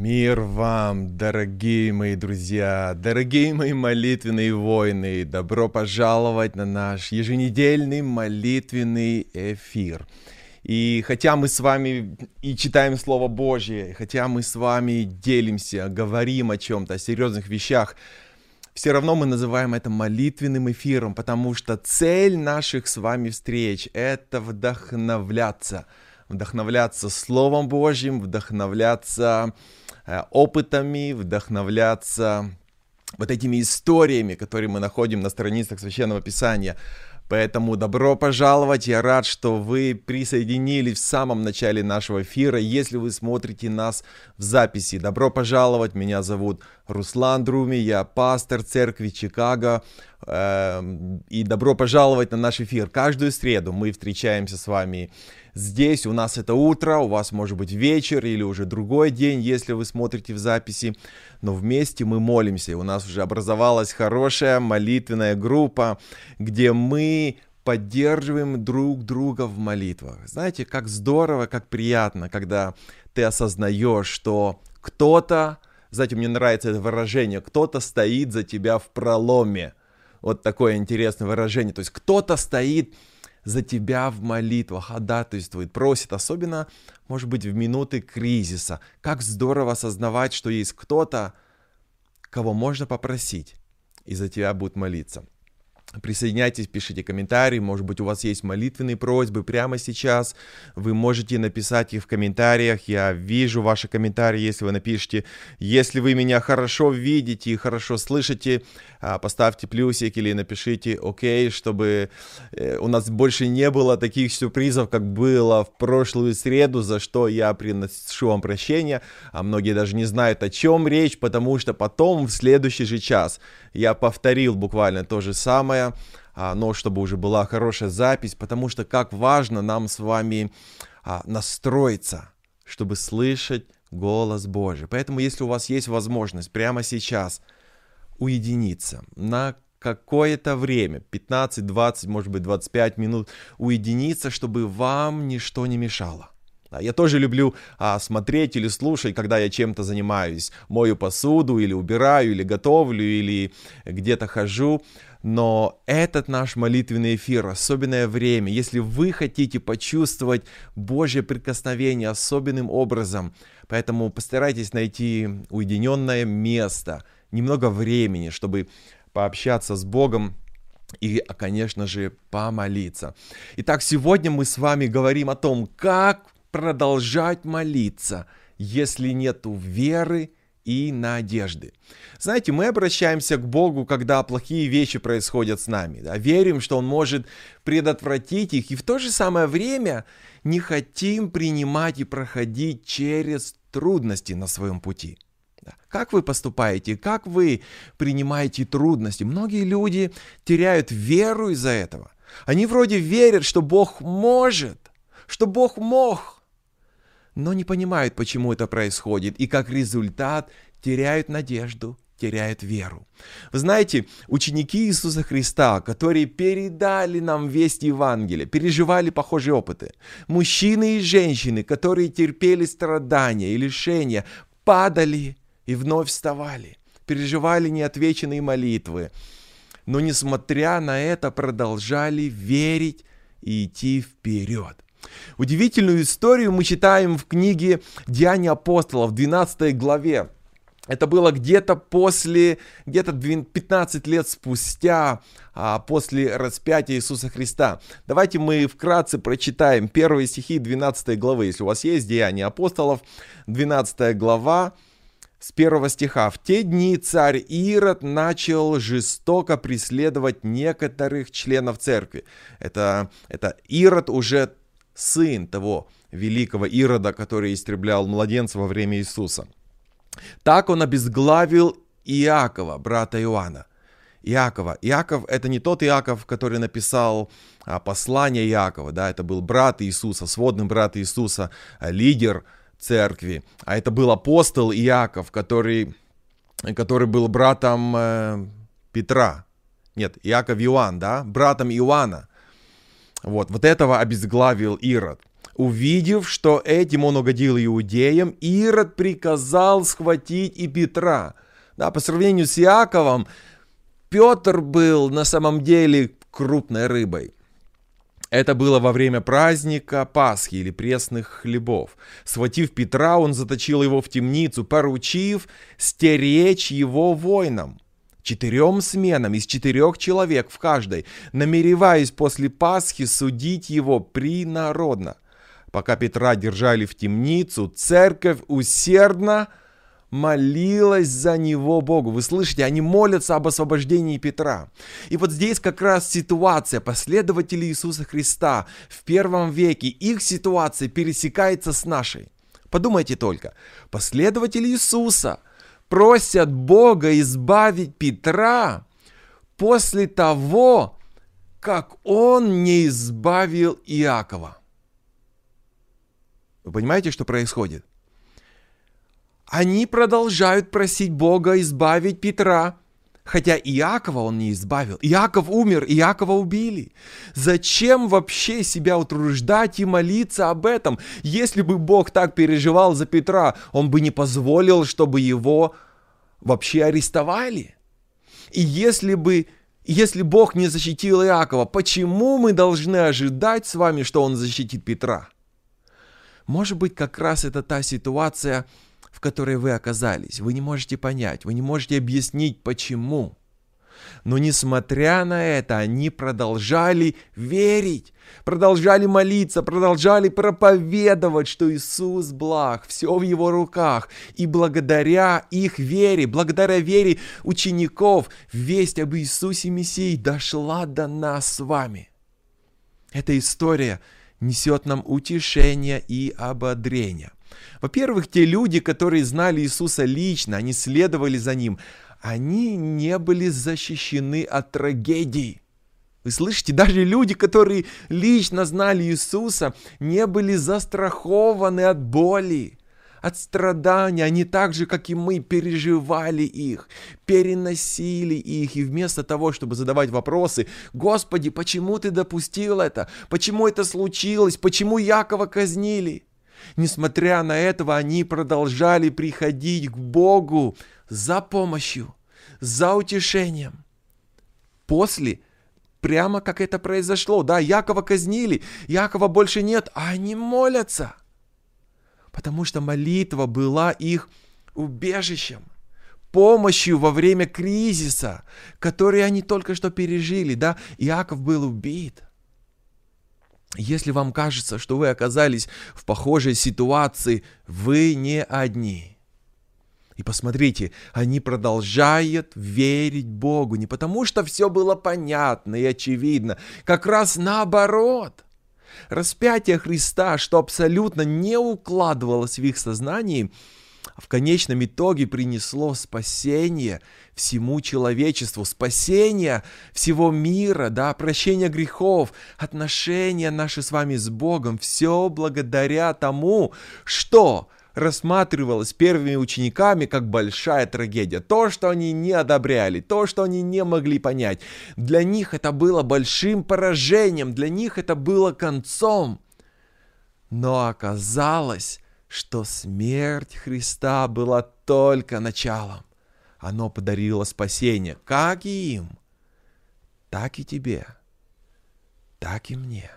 Мир вам, дорогие мои друзья, дорогие мои молитвенные воины, добро пожаловать на наш еженедельный молитвенный эфир. И хотя мы с вами и читаем Слово Божье, хотя мы с вами делимся, говорим о чем-то, о серьезных вещах, все равно мы называем это молитвенным эфиром, потому что цель наших с вами встреч — это вдохновляться, вдохновляться Словом Божьим, вдохновляться опытами, вдохновляться вот этими историями, которые мы находим на страницах Священного Писания. Поэтому добро пожаловать, я рад, что вы присоединились в самом начале нашего эфира. Если вы смотрите нас в записи, добро пожаловать, меня зовут Руслан Друми, я пастор церкви Чикаго. Эм, и добро пожаловать на наш эфир. Каждую среду мы встречаемся с вами здесь. У нас это утро, у вас может быть вечер или уже другой день, если вы смотрите в записи. Но вместе мы молимся. У нас уже образовалась хорошая молитвенная группа, где мы поддерживаем друг друга в молитвах. Знаете, как здорово, как приятно, когда ты осознаешь, что кто-то знаете, мне нравится это выражение, кто-то стоит за тебя в проломе. Вот такое интересное выражение. То есть кто-то стоит за тебя в молитвах, ходатайствует, просит, особенно, может быть, в минуты кризиса. Как здорово осознавать, что есть кто-то, кого можно попросить, и за тебя будет молиться. Присоединяйтесь, пишите комментарии, может быть у вас есть молитвенные просьбы прямо сейчас, вы можете написать их в комментариях, я вижу ваши комментарии, если вы напишите, если вы меня хорошо видите и хорошо слышите, а, поставьте плюсик или напишите окей, чтобы э, у нас больше не было таких сюрпризов, как было в прошлую среду, за что я приношу вам прощения, а многие даже не знают о чем речь, потому что потом в следующий же час я повторил буквально то же самое, а, но чтобы уже была хорошая запись, потому что как важно нам с вами а, настроиться, чтобы слышать голос Божий. Поэтому, если у вас есть возможность прямо сейчас уединиться на какое-то время, 15, 20, может быть 25 минут, уединиться, чтобы вам ничто не мешало. Я тоже люблю а, смотреть или слушать, когда я чем-то занимаюсь, мою посуду или убираю, или готовлю, или где-то хожу. Но этот наш молитвенный эфир, особенное время, если вы хотите почувствовать Божье прикосновение особенным образом, поэтому постарайтесь найти уединенное место, немного времени, чтобы пообщаться с Богом, и, конечно же, помолиться. Итак, сегодня мы с вами говорим о том, как продолжать молиться, если нету веры и надежды. Знаете, мы обращаемся к Богу, когда плохие вещи происходят с нами. Да? Верим, что Он может предотвратить их, и в то же самое время не хотим принимать и проходить через трудности на своем пути. Как вы поступаете? Как вы принимаете трудности? Многие люди теряют веру из-за этого. Они вроде верят, что Бог может, что Бог мог, но не понимают, почему это происходит, и как результат теряют надежду, теряют веру. Вы знаете, ученики Иисуса Христа, которые передали нам весть Евангелия, переживали похожие опыты. Мужчины и женщины, которые терпели страдания и лишения, падали и вновь вставали, переживали неотвеченные молитвы. Но несмотря на это продолжали верить и идти вперед. Удивительную историю мы читаем в книге «Деяния апостолов» в 12 главе. Это было где-то после, где-то 15 лет спустя, а, после распятия Иисуса Христа. Давайте мы вкратце прочитаем первые стихи 12 главы. Если у вас есть Деяния апостолов, 12 глава, с первого стиха. «В те дни царь Ирод начал жестоко преследовать некоторых членов церкви». Это, это Ирод уже сын того великого Ирода, который истреблял младенцев во время Иисуса. Так он обезглавил Иакова, брата Иоанна. Иакова. Иаков это не тот Иаков, который написал а, послание Иакова, да, это был брат Иисуса, сводный брат Иисуса, а, лидер церкви, а это был апостол Иаков, который, который был братом э, Петра. Нет, Иаков Иоанн, да, братом Иоанна. Вот, вот этого обезглавил Ирод. Увидев, что этим он угодил иудеям, Ирод приказал схватить и Петра. Да, по сравнению с Иаковом, Петр был на самом деле крупной рыбой. Это было во время праздника Пасхи или пресных хлебов. Схватив Петра, он заточил его в темницу, поручив стеречь его воинам. Четырем сменам из четырех человек в каждой, намереваясь после Пасхи судить его принародно – Пока Петра держали в темницу, церковь усердно молилась за него Богу. Вы слышите, они молятся об освобождении Петра. И вот здесь как раз ситуация последователей Иисуса Христа в первом веке. Их ситуация пересекается с нашей. Подумайте только. Последователи Иисуса просят Бога избавить Петра после того, как он не избавил Иакова. Вы понимаете, что происходит? Они продолжают просить Бога избавить Петра, хотя Иакова он не избавил. Иаков умер, Иакова убили. Зачем вообще себя утруждать и молиться об этом? Если бы Бог так переживал за Петра, он бы не позволил, чтобы его вообще арестовали. И если бы если Бог не защитил Иакова, почему мы должны ожидать с вами, что он защитит Петра? Может быть, как раз это та ситуация, в которой вы оказались. Вы не можете понять, вы не можете объяснить, почему. Но несмотря на это, они продолжали верить, продолжали молиться, продолжали проповедовать, что Иисус благ, все в Его руках. И благодаря их вере, благодаря вере учеников, весть об Иисусе Мессии дошла до нас с вами. Эта история – несет нам утешение и ободрение. Во-первых, те люди, которые знали Иисуса лично, они следовали за Ним, они не были защищены от трагедий. Вы слышите, даже люди, которые лично знали Иисуса, не были застрахованы от боли от страданий, они так же, как и мы, переживали их, переносили их, и вместо того, чтобы задавать вопросы, «Господи, почему ты допустил это? Почему это случилось? Почему Якова казнили?» Несмотря на это, они продолжали приходить к Богу за помощью, за утешением. После прямо как это произошло. Да, Якова казнили, Якова больше нет, а они молятся – потому что молитва была их убежищем, помощью во время кризиса, который они только что пережили. Да, Иаков был убит. Если вам кажется, что вы оказались в похожей ситуации, вы не одни. И посмотрите, они продолжают верить Богу не потому, что все было понятно и очевидно, как раз наоборот – Распятие Христа, что абсолютно не укладывалось в их сознании, в конечном итоге принесло спасение всему человечеству, спасение всего мира, да, прощение грехов, отношения наши с вами с Богом, все благодаря тому, что рассматривалось первыми учениками как большая трагедия. То, что они не одобряли, то, что они не могли понять. Для них это было большим поражением, для них это было концом. Но оказалось, что смерть Христа была только началом. Оно подарило спасение как и им, так и тебе, так и мне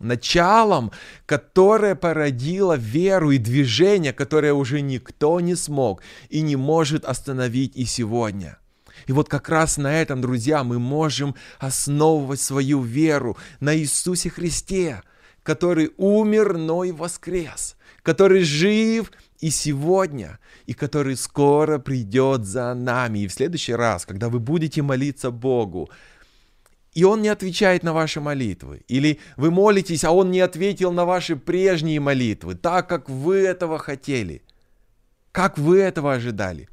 началом, которое породило веру и движение, которое уже никто не смог и не может остановить и сегодня. И вот как раз на этом, друзья, мы можем основывать свою веру на Иисусе Христе, который умер, но и воскрес, который жив и сегодня, и который скоро придет за нами. И в следующий раз, когда вы будете молиться Богу, и он не отвечает на ваши молитвы. Или вы молитесь, а он не ответил на ваши прежние молитвы, так как вы этого хотели, как вы этого ожидали.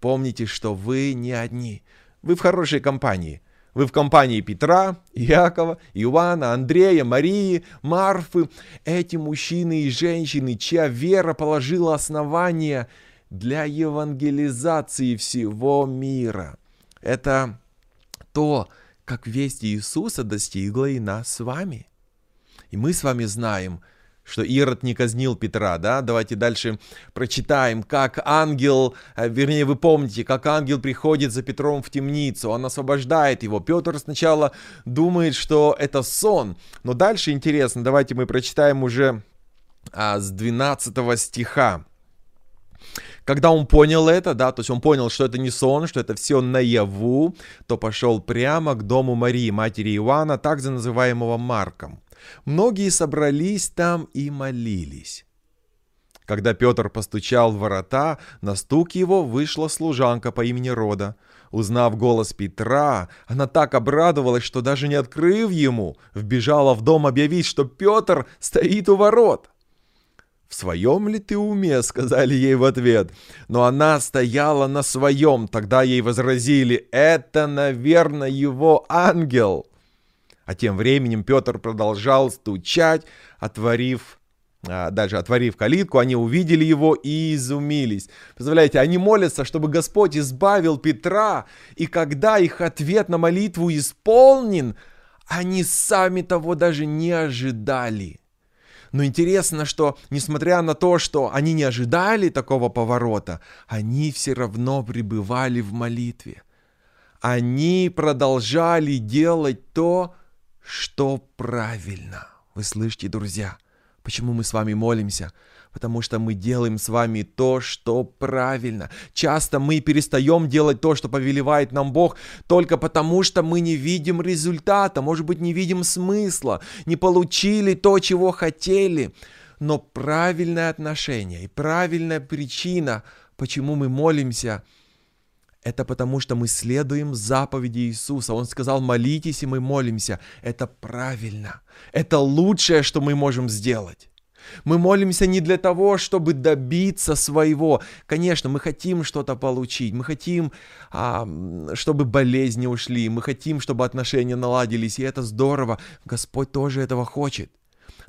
Помните, что вы не одни. Вы в хорошей компании. Вы в компании Петра, Иакова, Иоанна, Андрея, Марии, Марфы. Эти мужчины и женщины, чья вера положила основание для евангелизации всего мира. Это то, как весть Иисуса достигла и нас с вами. И мы с вами знаем, что Ирод не казнил Петра, да? Давайте дальше прочитаем, как ангел, э, вернее, вы помните, как ангел приходит за Петром в темницу, он освобождает его. Петр сначала думает, что это сон, но дальше интересно, давайте мы прочитаем уже а, с 12 стиха. Когда он понял это, да, то есть он понял, что это не сон, что это все наяву, то пошел прямо к дому Марии, матери Иоанна, также называемого Марком. Многие собрались там и молились. Когда Петр постучал в ворота, на стук его вышла служанка по имени Рода. Узнав голос Петра, она так обрадовалась, что даже не открыв ему, вбежала в дом объявить, что Петр стоит у ворот. «В своем ли ты уме?» — сказали ей в ответ. Но она стояла на своем. Тогда ей возразили, «Это, наверное, его ангел». А тем временем Петр продолжал стучать, отворив а, дальше отворив калитку, они увидели его и изумились. Представляете, они молятся, чтобы Господь избавил Петра, и когда их ответ на молитву исполнен, они сами того даже не ожидали. Но интересно, что несмотря на то, что они не ожидали такого поворота, они все равно пребывали в молитве. Они продолжали делать то, что правильно. Вы слышите, друзья, почему мы с вами молимся? Потому что мы делаем с вами то, что правильно. Часто мы перестаем делать то, что повелевает нам Бог, только потому что мы не видим результата, может быть, не видим смысла, не получили то, чего хотели. Но правильное отношение и правильная причина, почему мы молимся – это потому, что мы следуем заповеди Иисуса. Он сказал, молитесь, и мы молимся. Это правильно. Это лучшее, что мы можем сделать. Мы молимся не для того, чтобы добиться своего. Конечно, мы хотим что-то получить, мы хотим, а, чтобы болезни ушли, мы хотим, чтобы отношения наладились, и это здорово. Господь тоже этого хочет.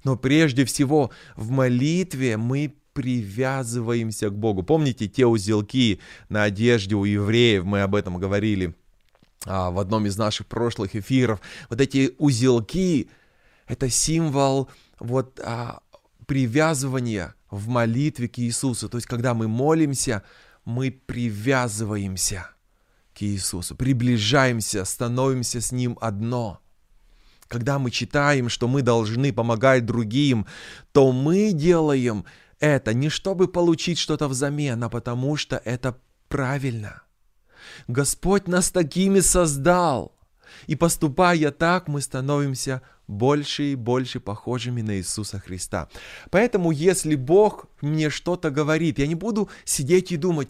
Но прежде всего в молитве мы привязываемся к Богу. Помните те узелки на одежде у евреев, мы об этом говорили а, в одном из наших прошлых эфиров. Вот эти узелки — это символ вот а, привязывания в молитве к Иисусу. То есть, когда мы молимся, мы привязываемся к Иисусу, приближаемся, становимся с Ним одно. Когда мы читаем, что мы должны помогать другим, то мы делаем это не чтобы получить что-то взамен, а потому что это правильно. Господь нас такими создал. И поступая так, мы становимся больше и больше похожими на Иисуса Христа. Поэтому, если Бог мне что-то говорит, я не буду сидеть и думать,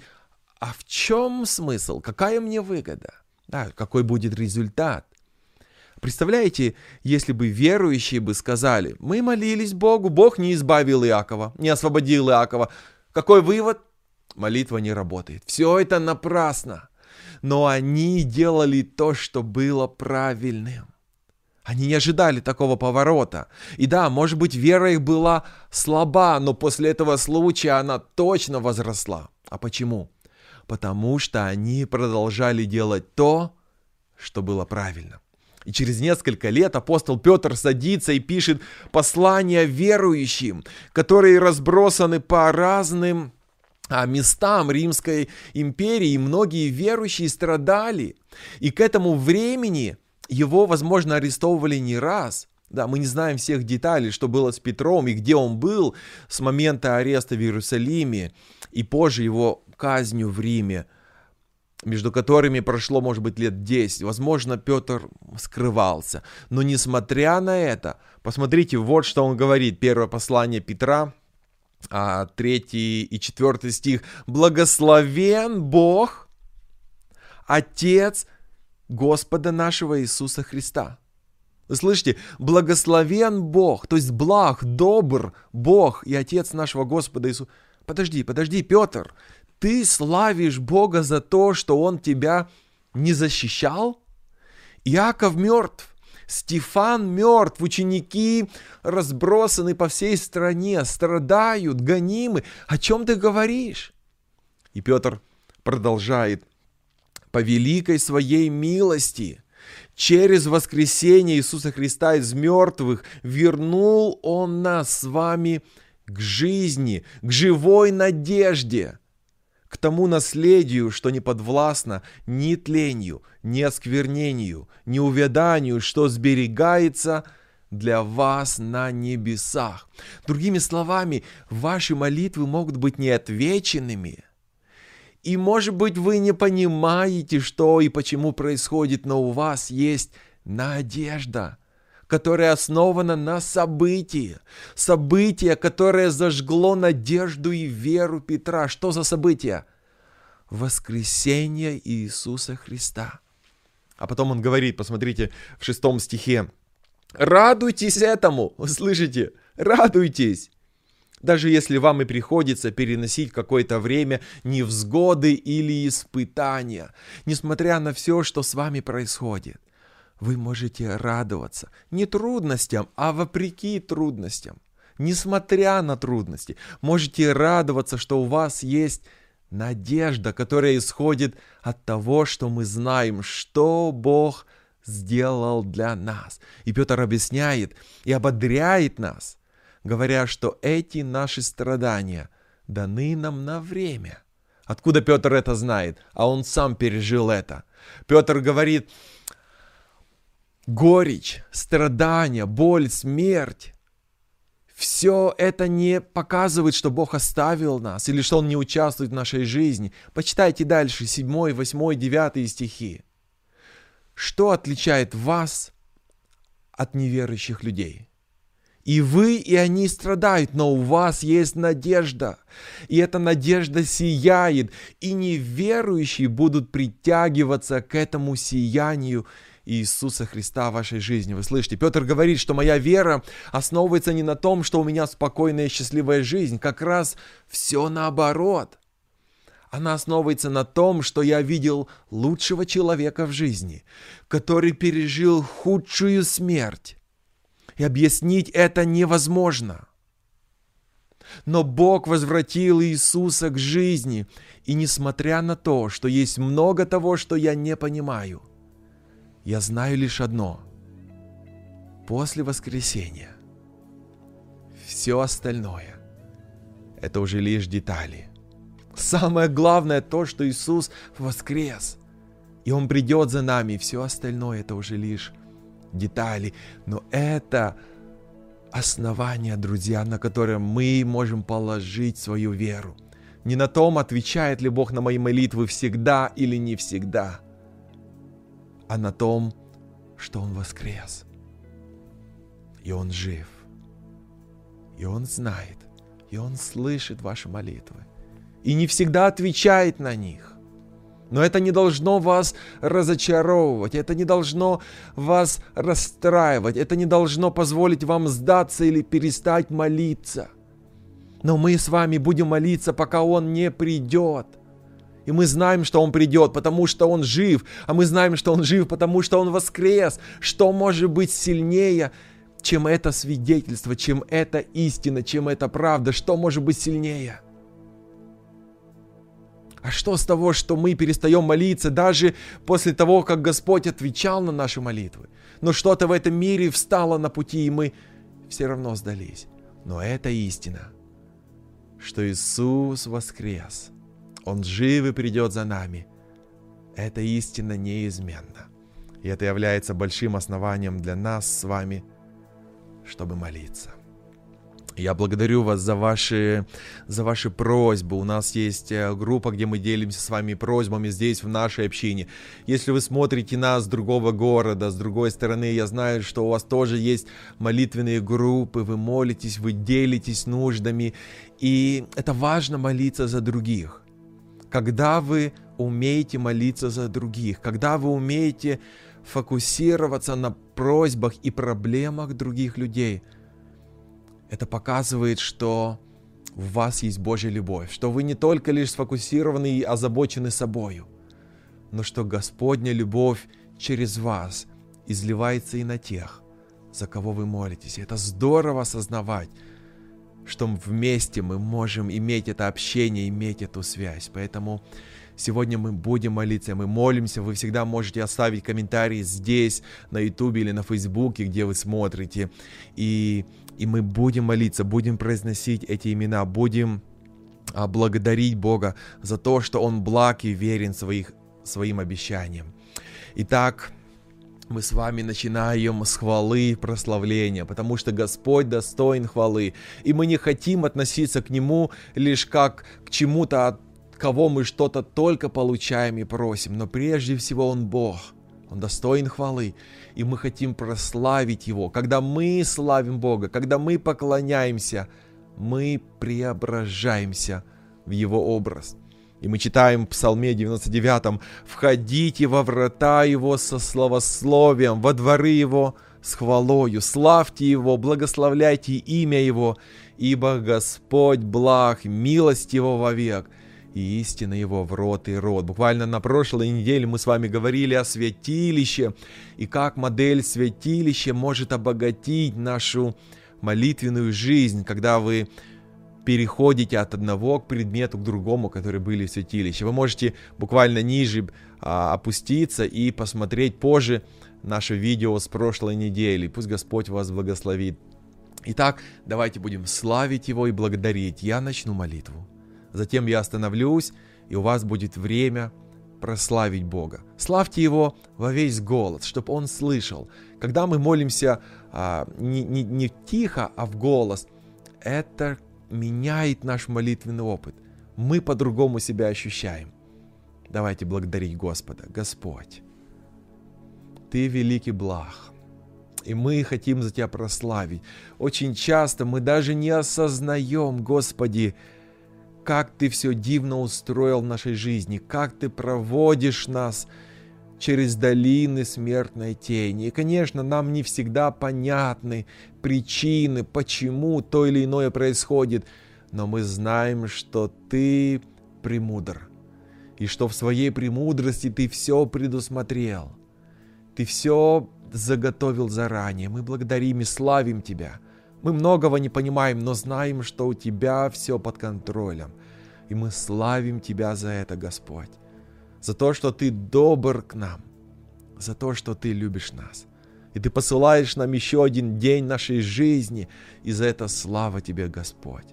а в чем смысл, какая мне выгода, да, какой будет результат. Представляете, если бы верующие бы сказали, мы молились Богу, Бог не избавил Иакова, не освободил Иакова. Какой вывод? Молитва не работает. Все это напрасно. Но они делали то, что было правильным. Они не ожидали такого поворота. И да, может быть, вера их была слаба, но после этого случая она точно возросла. А почему? Потому что они продолжали делать то, что было правильно. И через несколько лет апостол Петр садится и пишет послания верующим, которые разбросаны по разным местам Римской империи, и многие верующие страдали. И к этому времени его, возможно, арестовывали не раз. Да, мы не знаем всех деталей, что было с Петром и где он был с момента ареста в Иерусалиме и позже его казнью в Риме между которыми прошло, может быть, лет 10. Возможно, Петр скрывался. Но несмотря на это, посмотрите, вот что он говорит. Первое послание Петра, а, 3 и 4 стих. «Благословен Бог, Отец Господа нашего Иисуса Христа». Вы слышите? Благословен Бог, то есть благ, добр Бог и Отец нашего Господа Иисуса. Подожди, подожди, Петр, ты славишь Бога за то, что Он тебя не защищал? Иаков мертв, Стефан мертв, ученики разбросаны по всей стране, страдают, гонимы. О чем ты говоришь? И Петр продолжает. По великой своей милости Через воскресение Иисуса Христа из мертвых вернул Он нас с вами к жизни, к живой надежде, к тому наследию, что не подвластно ни тлению, ни осквернению, ни увяданию, что сберегается для вас на небесах. Другими словами, ваши молитвы могут быть неотвеченными. И может быть вы не понимаете, что и почему происходит, но у вас есть надежда – которое основано на событии. Событие, которое зажгло надежду и веру Петра. Что за событие? Воскресение Иисуса Христа. А потом он говорит, посмотрите, в шестом стихе, радуйтесь этому, слышите, радуйтесь. Даже если вам и приходится переносить какое-то время невзгоды или испытания, несмотря на все, что с вами происходит вы можете радоваться не трудностям, а вопреки трудностям. Несмотря на трудности, можете радоваться, что у вас есть надежда, которая исходит от того, что мы знаем, что Бог сделал для нас. И Петр объясняет и ободряет нас, говоря, что эти наши страдания даны нам на время. Откуда Петр это знает? А он сам пережил это. Петр говорит, горечь, страдания, боль, смерть. Все это не показывает, что Бог оставил нас или что Он не участвует в нашей жизни. Почитайте дальше 7, 8, 9 стихи. Что отличает вас от неверующих людей? И вы, и они страдают, но у вас есть надежда. И эта надежда сияет, и неверующие будут притягиваться к этому сиянию Иисуса Христа в вашей жизни. Вы слышите, Петр говорит, что моя вера основывается не на том, что у меня спокойная и счастливая жизнь, как раз все наоборот. Она основывается на том, что я видел лучшего человека в жизни, который пережил худшую смерть. И объяснить это невозможно. Но Бог возвратил Иисуса к жизни, и несмотря на то, что есть много того, что я не понимаю – я знаю лишь одно. После воскресения все остальное – это уже лишь детали. Самое главное то, что Иисус воскрес. И Он придет за нами, и все остальное – это уже лишь детали. Но это основание, друзья, на которое мы можем положить свою веру. Не на том, отвечает ли Бог на мои молитвы всегда или не всегда – а на том, что Он воскрес. И Он жив. И Он знает. И Он слышит ваши молитвы. И не всегда отвечает на них. Но это не должно вас разочаровывать, это не должно вас расстраивать, это не должно позволить вам сдаться или перестать молиться. Но мы с вами будем молиться, пока Он не придет – и мы знаем, что Он придет, потому что Он жив. А мы знаем, что Он жив, потому что Он воскрес. Что может быть сильнее, чем это свидетельство, чем это истина, чем это правда? Что может быть сильнее? А что с того, что мы перестаем молиться даже после того, как Господь отвечал на наши молитвы? Но что-то в этом мире встало на пути, и мы все равно сдались. Но это истина, что Иисус воскрес – он жив и придет за нами. Это истина неизменна. И это является большим основанием для нас с вами, чтобы молиться. Я благодарю вас за ваши, за ваши просьбы. У нас есть э, группа, где мы делимся с вами просьбами здесь, в нашей общине. Если вы смотрите нас с другого города, с другой стороны, я знаю, что у вас тоже есть молитвенные группы, вы молитесь, вы делитесь нуждами. И это важно молиться за других когда вы умеете молиться за других, когда вы умеете фокусироваться на просьбах и проблемах других людей, это показывает, что у вас есть Божья любовь, что вы не только лишь сфокусированы и озабочены собою, но что Господня любовь через вас изливается и на тех, за кого вы молитесь. И это здорово осознавать. Что вместе мы можем иметь это общение, иметь эту связь. Поэтому сегодня мы будем молиться, мы молимся. Вы всегда можете оставить комментарии здесь, на YouTube или на Facebook, где вы смотрите. И, и мы будем молиться, будем произносить эти имена, будем а, благодарить Бога за то, что Он благ и верен своих, своим обещаниям. Итак, мы с вами начинаем с хвалы прославления, потому что Господь достоин хвалы, и мы не хотим относиться к Нему лишь как к чему-то, от кого мы что-то только получаем и просим, но прежде всего Он Бог, Он достоин хвалы, и мы хотим прославить Его. Когда мы славим Бога, когда мы поклоняемся, мы преображаемся в Его образ – и мы читаем в Псалме 99, «Входите во врата Его со словословием, во дворы Его с хвалою, славьте Его, благословляйте имя Его, ибо Господь благ, милость Его вовек, и истина Его в рот и рот». Буквально на прошлой неделе мы с вами говорили о святилище, и как модель святилища может обогатить нашу молитвенную жизнь, когда вы переходите от одного к предмету к другому, которые были в святилище. Вы можете буквально ниже а, опуститься и посмотреть позже наше видео с прошлой недели. Пусть Господь вас благословит. Итак, давайте будем славить Его и благодарить. Я начну молитву. Затем я остановлюсь, и у вас будет время прославить Бога. Славьте Его во весь голос, чтобы Он слышал. Когда мы молимся а, не, не, не тихо, а в голос, это меняет наш молитвенный опыт. Мы по-другому себя ощущаем. Давайте благодарить Господа. Господь, Ты великий благ. И мы хотим за Тебя прославить. Очень часто мы даже не осознаем, Господи, как Ты все дивно устроил в нашей жизни, как Ты проводишь нас через долины смертной тени. И, конечно, нам не всегда понятны причины, почему то или иное происходит, но мы знаем, что Ты премудр, и что в своей премудрости Ты все предусмотрел. Ты все заготовил заранее. Мы благодарим и славим Тебя. Мы многого не понимаем, но знаем, что у Тебя все под контролем. И мы славим Тебя за это, Господь за то, что Ты добр к нам, за то, что Ты любишь нас. И Ты посылаешь нам еще один день нашей жизни, и за это слава Тебе, Господь.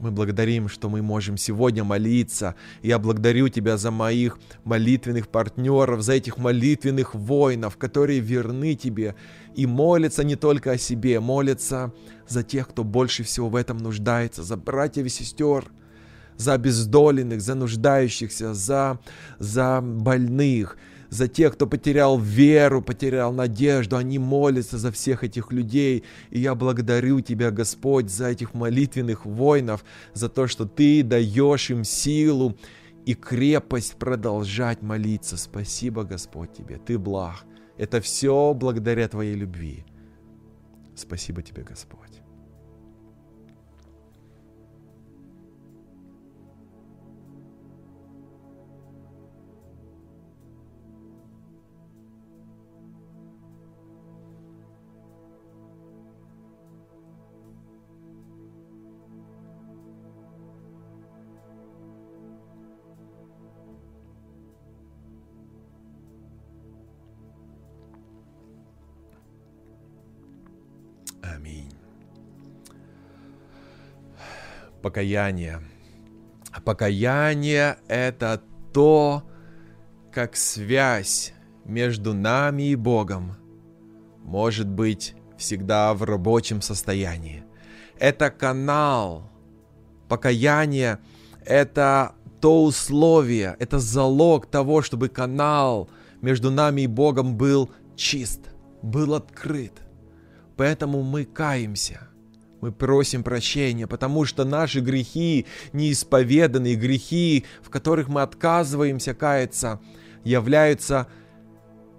Мы благодарим, что мы можем сегодня молиться. Я благодарю Тебя за моих молитвенных партнеров, за этих молитвенных воинов, которые верны Тебе и молятся не только о себе, молятся за тех, кто больше всего в этом нуждается, за братьев и сестер, за обездоленных, за нуждающихся, за, за больных, за тех, кто потерял веру, потерял надежду. Они молятся за всех этих людей. И я благодарю Тебя, Господь, за этих молитвенных воинов, за то, что Ты даешь им силу и крепость продолжать молиться. Спасибо, Господь, Тебе. Ты благ. Это все благодаря Твоей любви. Спасибо Тебе, Господь. Покаяние. Покаяние – это то, как связь между нами и Богом может быть всегда в рабочем состоянии. Это канал. Покаяние – это то условие, это залог того, чтобы канал между нами и Богом был чист, был открыт – Поэтому мы каемся. Мы просим прощения, потому что наши грехи, неисповеданные грехи, в которых мы отказываемся каяться, являются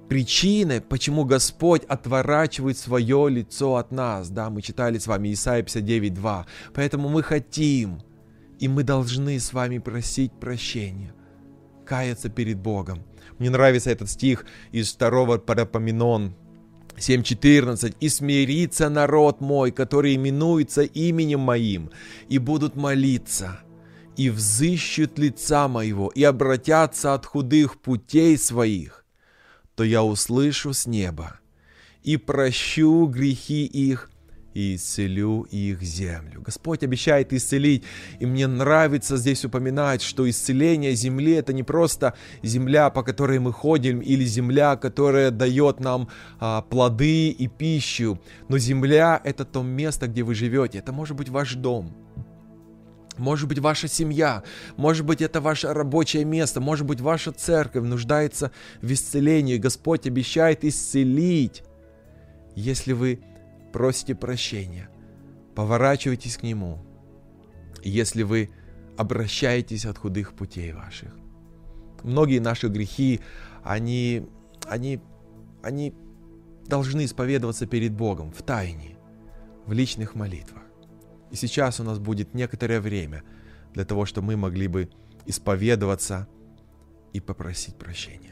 причиной, почему Господь отворачивает свое лицо от нас. Да, мы читали с вами Исайя 59.2. Поэтому мы хотим, и мы должны с вами просить прощения, каяться перед Богом. Мне нравится этот стих из второго Парапоминон, 7.14. «И смирится народ мой, который именуется именем моим, и будут молиться, и взыщут лица моего, и обратятся от худых путей своих, то я услышу с неба, и прощу грехи их, и исцелю их землю. Господь обещает исцелить, и мне нравится здесь упоминать, что исцеление земли это не просто земля, по которой мы ходим, или земля, которая дает нам а, плоды и пищу, но земля это то место, где вы живете, это может быть ваш дом, может быть, ваша семья, может быть, это ваше рабочее место, может быть, ваша церковь нуждается в исцелении. Господь обещает исцелить, если вы просите прощения, поворачивайтесь к Нему, если вы обращаетесь от худых путей ваших. Многие наши грехи, они, они, они должны исповедоваться перед Богом в тайне, в личных молитвах. И сейчас у нас будет некоторое время для того, чтобы мы могли бы исповедоваться и попросить прощения.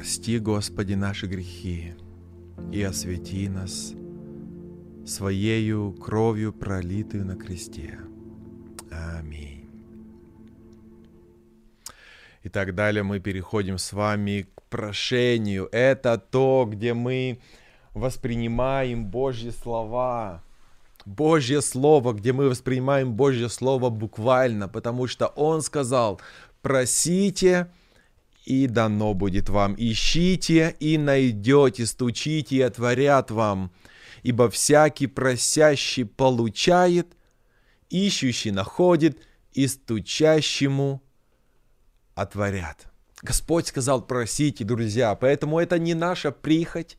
Прости, Господи, наши грехи и освети нас Своею кровью, пролитую на кресте. Аминь. И так далее мы переходим с вами к прошению. Это то, где мы воспринимаем Божьи слова. Божье Слово, где мы воспринимаем Божье Слово буквально, потому что Он сказал, просите, и дано будет вам. Ищите и найдете, стучите и отворят вам. Ибо всякий просящий получает, ищущий находит, и стучащему отворят. Господь сказал, просите, друзья, поэтому это не наша прихоть,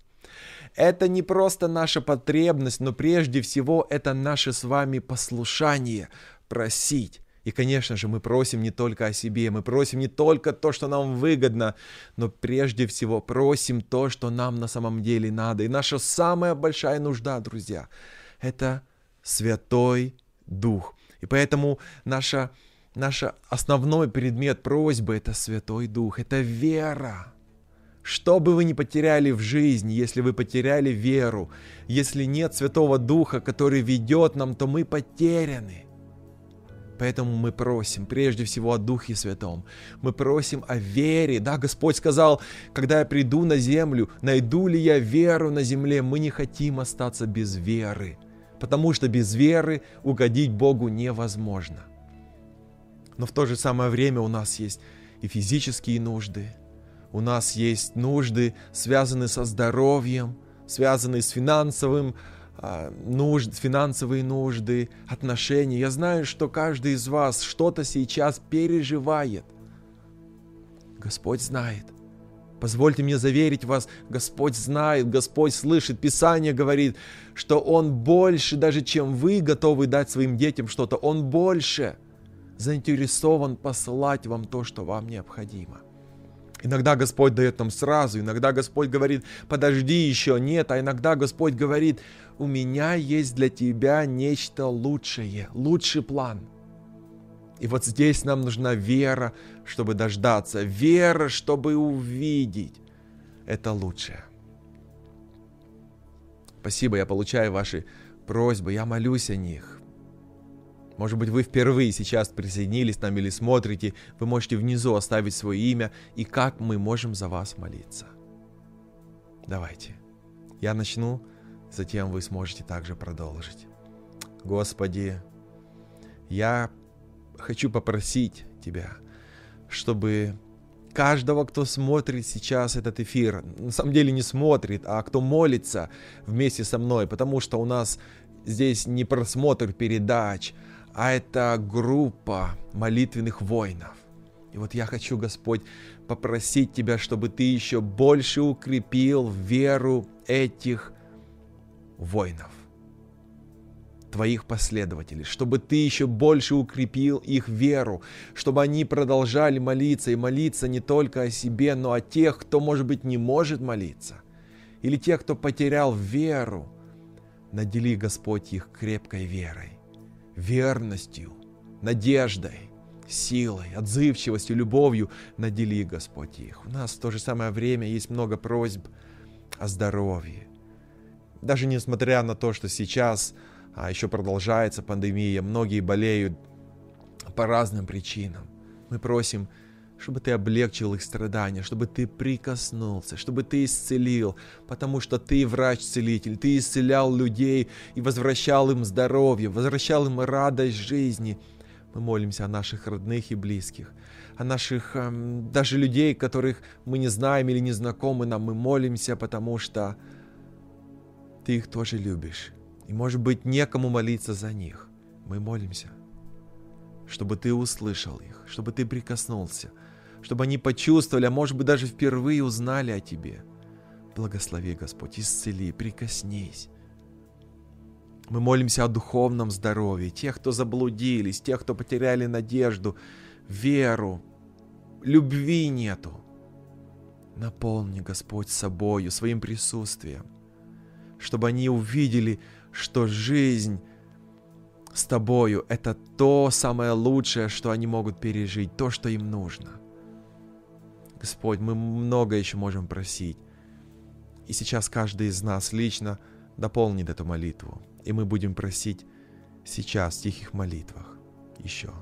это не просто наша потребность, но прежде всего это наше с вами послушание просить. И, конечно же, мы просим не только о себе, мы просим не только то, что нам выгодно, но прежде всего просим то, что нам на самом деле надо. И наша самая большая нужда, друзья, это Святой Дух. И поэтому наша, наша основной предмет просьбы – это Святой Дух, это вера. Что бы вы ни потеряли в жизни, если вы потеряли веру, если нет Святого Духа, который ведет нам, то мы потеряны – Поэтому мы просим прежде всего о Духе Святом. Мы просим о вере. Да, Господь сказал, когда я приду на землю, найду ли я веру на земле? Мы не хотим остаться без веры, потому что без веры угодить Богу невозможно. Но в то же самое время у нас есть и физические нужды, у нас есть нужды, связанные со здоровьем, связанные с финансовым нужд, финансовые нужды, отношения. Я знаю, что каждый из вас что-то сейчас переживает. Господь знает. Позвольте мне заверить вас, Господь знает, Господь слышит. Писание говорит, что Он больше, даже чем вы готовы дать своим детям что-то, Он больше заинтересован посылать вам то, что вам необходимо. Иногда Господь дает нам сразу, иногда Господь говорит, подожди еще, нет, а иногда Господь говорит, у меня есть для тебя нечто лучшее, лучший план. И вот здесь нам нужна вера, чтобы дождаться, вера, чтобы увидеть это лучшее. Спасибо, я получаю ваши просьбы, я молюсь о них. Может быть, вы впервые сейчас присоединились к нам или смотрите, вы можете внизу оставить свое имя и как мы можем за вас молиться. Давайте. Я начну, затем вы сможете также продолжить. Господи, я хочу попросить Тебя, чтобы каждого, кто смотрит сейчас этот эфир, на самом деле не смотрит, а кто молится вместе со мной, потому что у нас здесь не просмотр передач, а это группа молитвенных воинов. И вот я хочу, Господь, попросить Тебя, чтобы Ты еще больше укрепил веру этих воинов, Твоих последователей, чтобы Ты еще больше укрепил их веру, чтобы они продолжали молиться и молиться не только о себе, но о тех, кто, может быть, не может молиться, или тех, кто потерял веру. Надели, Господь, их крепкой верой верностью, надеждой, силой, отзывчивостью, любовью надели Господь их. У нас в то же самое время есть много просьб о здоровье. Даже несмотря на то, что сейчас а еще продолжается пандемия, многие болеют по разным причинам. Мы просим чтобы ты облегчил их страдания, чтобы ты прикоснулся, чтобы ты исцелил, потому что ты врач-целитель, ты исцелял людей и возвращал им здоровье, возвращал им радость жизни. Мы молимся о наших родных и близких, о наших эм, даже людей, которых мы не знаем или не знакомы нам. Мы молимся, потому что ты их тоже любишь. И может быть некому молиться за них. Мы молимся, чтобы ты услышал их, чтобы ты прикоснулся – чтобы они почувствовали, а может быть даже впервые узнали о Тебе. Благослови, Господь, исцели, прикоснись. Мы молимся о духовном здоровье, тех, кто заблудились, тех, кто потеряли надежду, веру, любви нету. Наполни, Господь, собою, своим присутствием, чтобы они увидели, что жизнь с Тобою — это то самое лучшее, что они могут пережить, то, что им нужно. Господь, мы много еще можем просить. И сейчас каждый из нас лично дополнит эту молитву. И мы будем просить сейчас в тихих молитвах еще.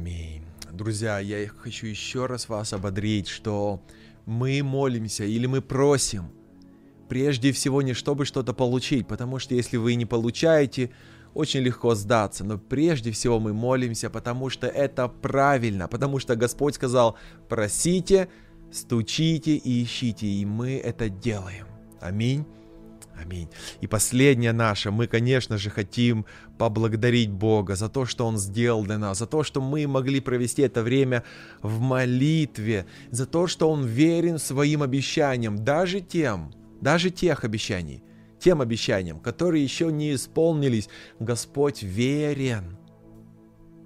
Аминь. Друзья, я хочу еще раз вас ободрить, что мы молимся или мы просим прежде всего не чтобы что-то получить, потому что если вы не получаете, очень легко сдаться. Но прежде всего мы молимся, потому что это правильно, потому что Господь сказал, просите, стучите и ищите, и мы это делаем. Аминь. Аминь. И последнее наше, мы, конечно же, хотим поблагодарить Бога за то, что Он сделал для нас, за то, что мы могли провести это время в молитве, за то, что Он верен своим обещаниям, даже тем, даже тех обещаний, тем обещаниям, которые еще не исполнились, Господь верен.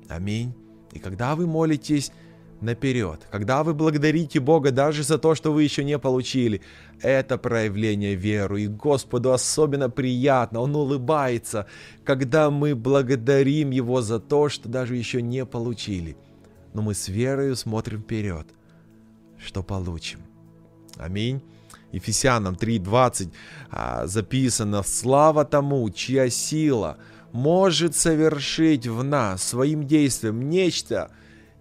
Аминь. И когда вы молитесь, наперед. Когда вы благодарите Бога даже за то, что вы еще не получили, это проявление веры. И Господу особенно приятно, Он улыбается, когда мы благодарим Его за то, что даже еще не получили. Но мы с верою смотрим вперед, что получим. Аминь. Ефесянам 3.20 а, записано «Слава тому, чья сила может совершить в нас своим действием нечто,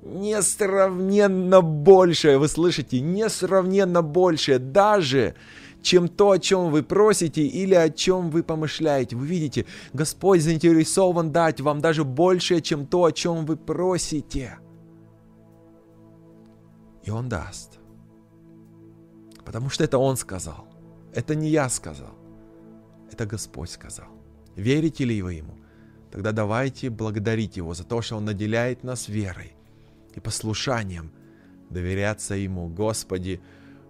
несравненно большее, вы слышите, несравненно большее, даже чем то, о чем вы просите или о чем вы помышляете. Вы видите, Господь заинтересован дать вам даже больше, чем то, о чем вы просите. И Он даст. Потому что это Он сказал. Это не я сказал. Это Господь сказал. Верите ли вы Ему? Тогда давайте благодарить Его за то, что Он наделяет нас верой и послушанием, доверяться Ему. Господи,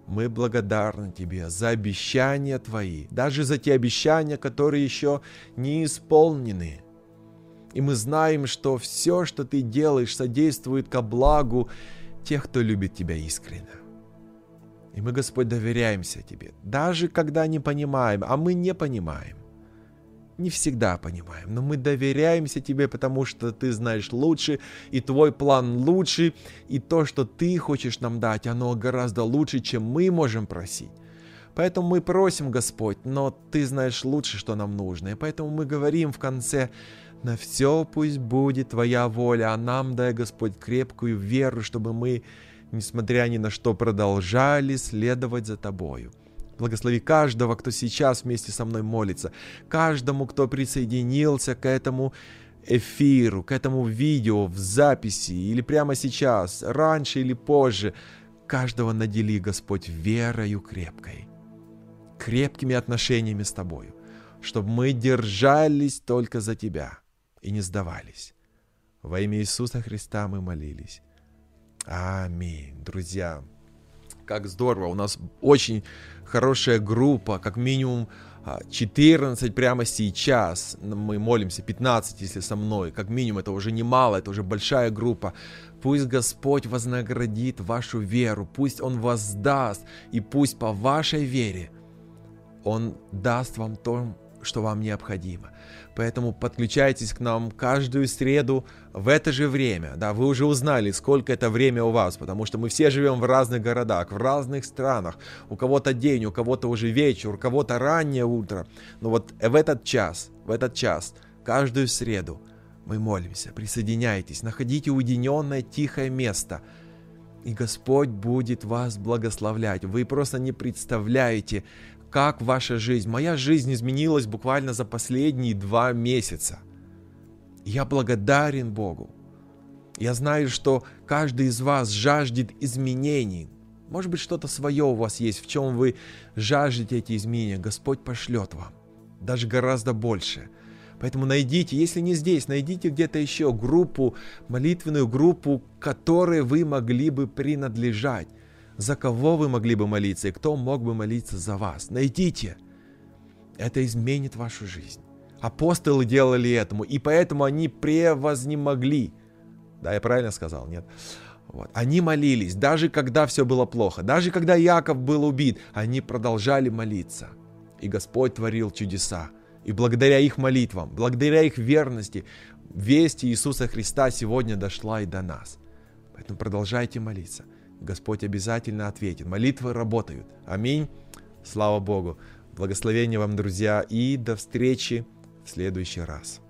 мы благодарны Тебе за обещания Твои, даже за те обещания, которые еще не исполнены. И мы знаем, что все, что Ты делаешь, содействует ко благу тех, кто любит Тебя искренне. И мы, Господь, доверяемся Тебе, даже когда не понимаем, а мы не понимаем. Не всегда понимаем, но мы доверяемся Тебе, потому что Ты знаешь лучше, и Твой план лучше, и то, что Ты хочешь нам дать, оно гораздо лучше, чем мы можем просить. Поэтому мы просим, Господь, но Ты знаешь лучше, что нам нужно. И поэтому мы говорим в конце, на все пусть будет Твоя воля, а нам дай, Господь, крепкую веру, чтобы мы несмотря ни на что, продолжали следовать за Тобою. Благослови каждого, кто сейчас вместе со мной молится, каждому, кто присоединился к этому эфиру, к этому видео в записи или прямо сейчас, раньше или позже. Каждого надели, Господь, верою крепкой, крепкими отношениями с Тобою, чтобы мы держались только за Тебя и не сдавались. Во имя Иисуса Христа мы молились. Аминь. Друзья, как здорово. У нас очень хорошая группа, как минимум 14 а, прямо сейчас. Мы молимся, 15, если со мной. Как минимум, это уже немало, это уже большая группа. Пусть Господь вознаградит вашу веру, пусть Он воздаст, и пусть по вашей вере Он даст вам то, что вам необходимо. Поэтому подключайтесь к нам каждую среду в это же время. Да, вы уже узнали, сколько это время у вас, потому что мы все живем в разных городах, в разных странах. У кого-то день, у кого-то уже вечер, у кого-то раннее утро. Но вот в этот час, в этот час, каждую среду мы молимся. Присоединяйтесь, находите уединенное, тихое место – и Господь будет вас благословлять. Вы просто не представляете, как ваша жизнь? Моя жизнь изменилась буквально за последние два месяца. Я благодарен Богу. Я знаю, что каждый из вас жаждет изменений. Может быть, что-то свое у вас есть, в чем вы жаждете эти изменения. Господь пошлет вам. Даже гораздо больше. Поэтому найдите, если не здесь, найдите где-то еще группу, молитвенную группу, которой вы могли бы принадлежать за кого вы могли бы молиться и кто мог бы молиться за вас. Найдите. Это изменит вашу жизнь. Апостолы делали этому, и поэтому они превознемогли. Да, я правильно сказал, нет? Вот. Они молились, даже когда все было плохо, даже когда Яков был убит, они продолжали молиться. И Господь творил чудеса. И благодаря их молитвам, благодаря их верности, весть Иисуса Христа сегодня дошла и до нас. Поэтому продолжайте молиться. Господь обязательно ответит. Молитвы работают. Аминь. Слава Богу. Благословения вам, друзья, и до встречи в следующий раз.